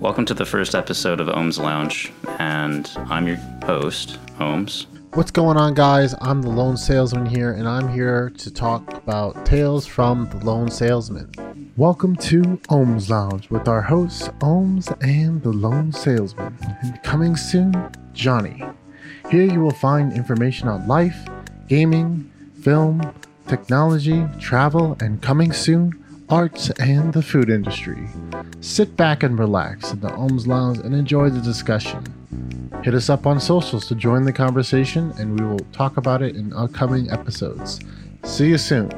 Welcome to the first episode of Ohms Lounge, and I'm your host, Ohms. What's going on, guys? I'm the lone salesman here, and I'm here to talk about tales from the lone salesman. Welcome to Ohms Lounge with our hosts, Ohms and the lone salesman. And coming soon, Johnny. Here you will find information on life, gaming, film, technology, travel, and coming soon, arts, and the food industry. Sit back and relax in the Ohms Lounge and enjoy the discussion. Hit us up on socials to join the conversation, and we will talk about it in upcoming episodes. See you soon.